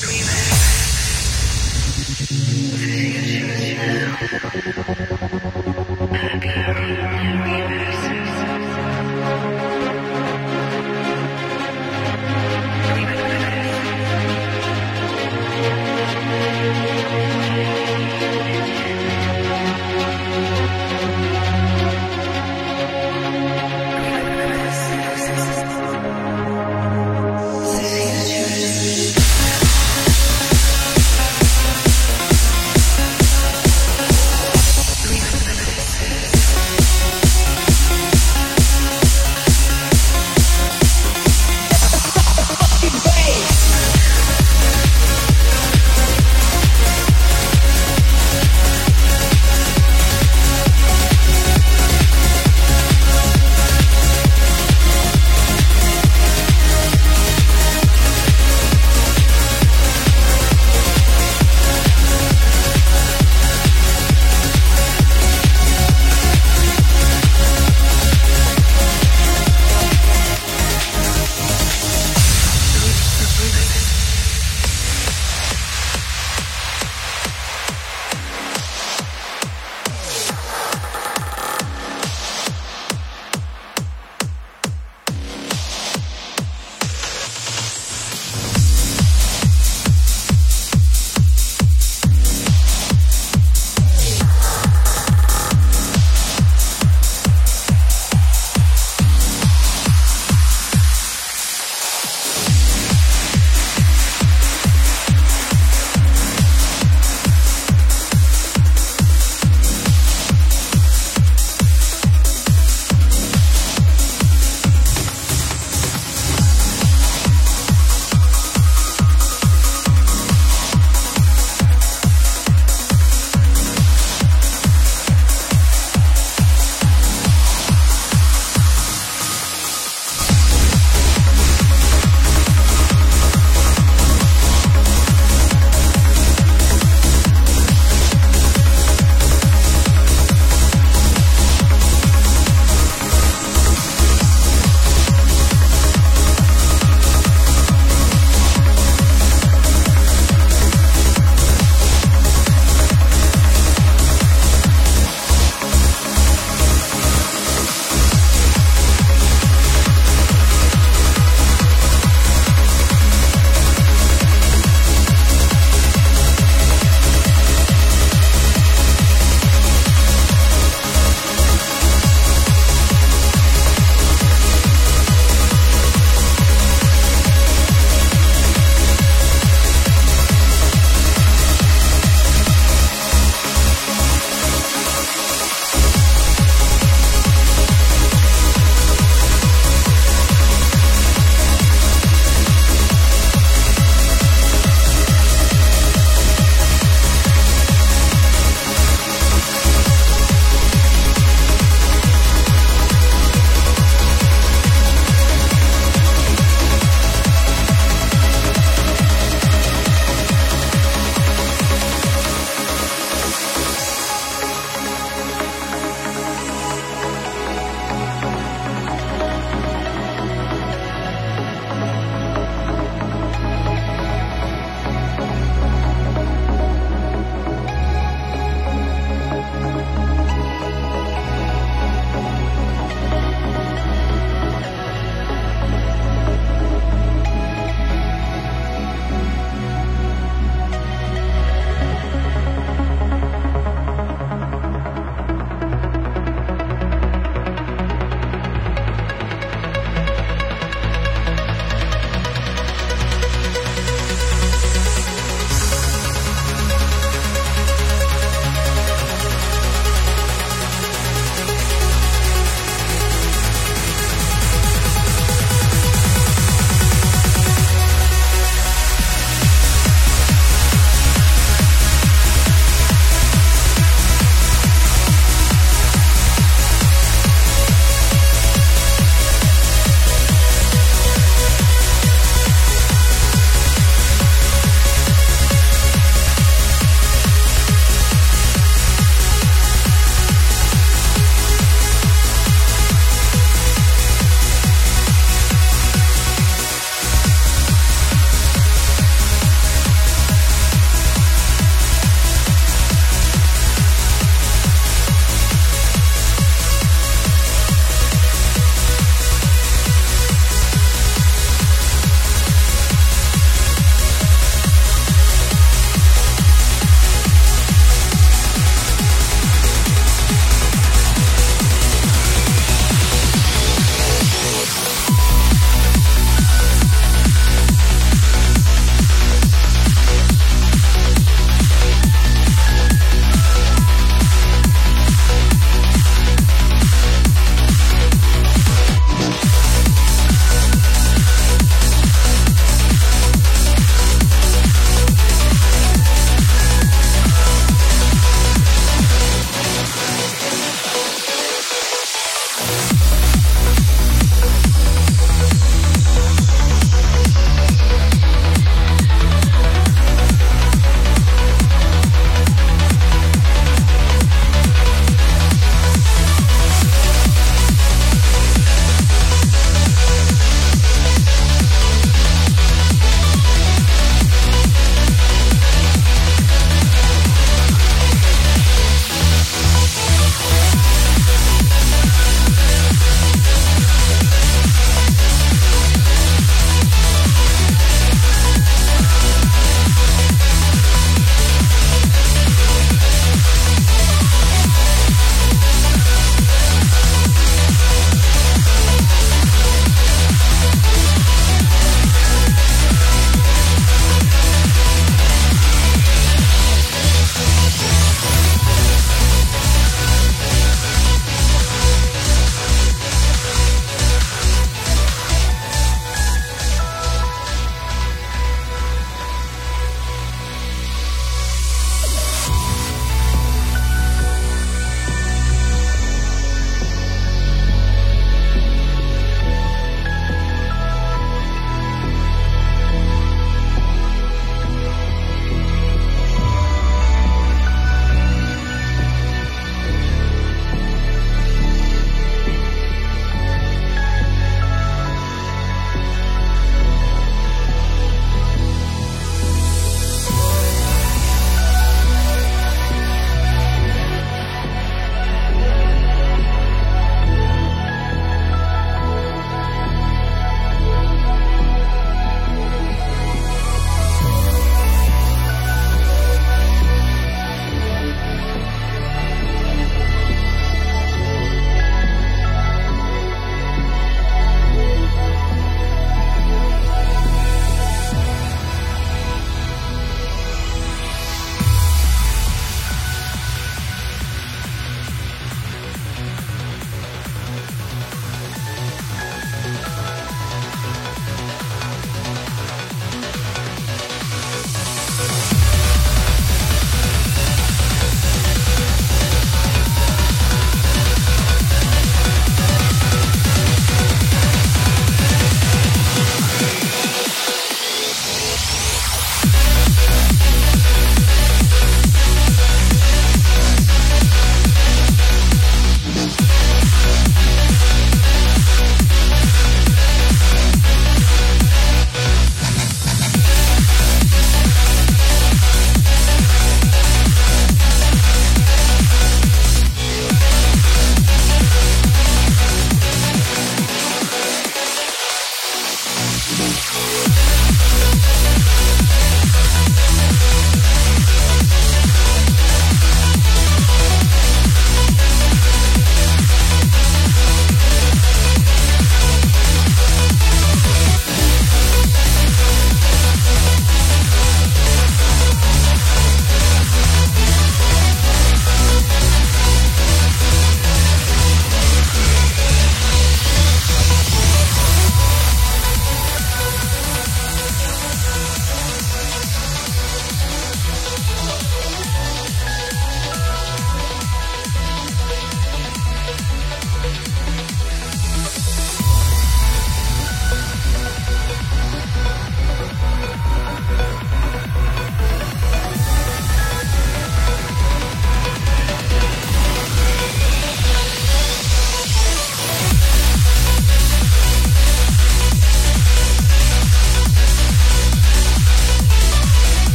This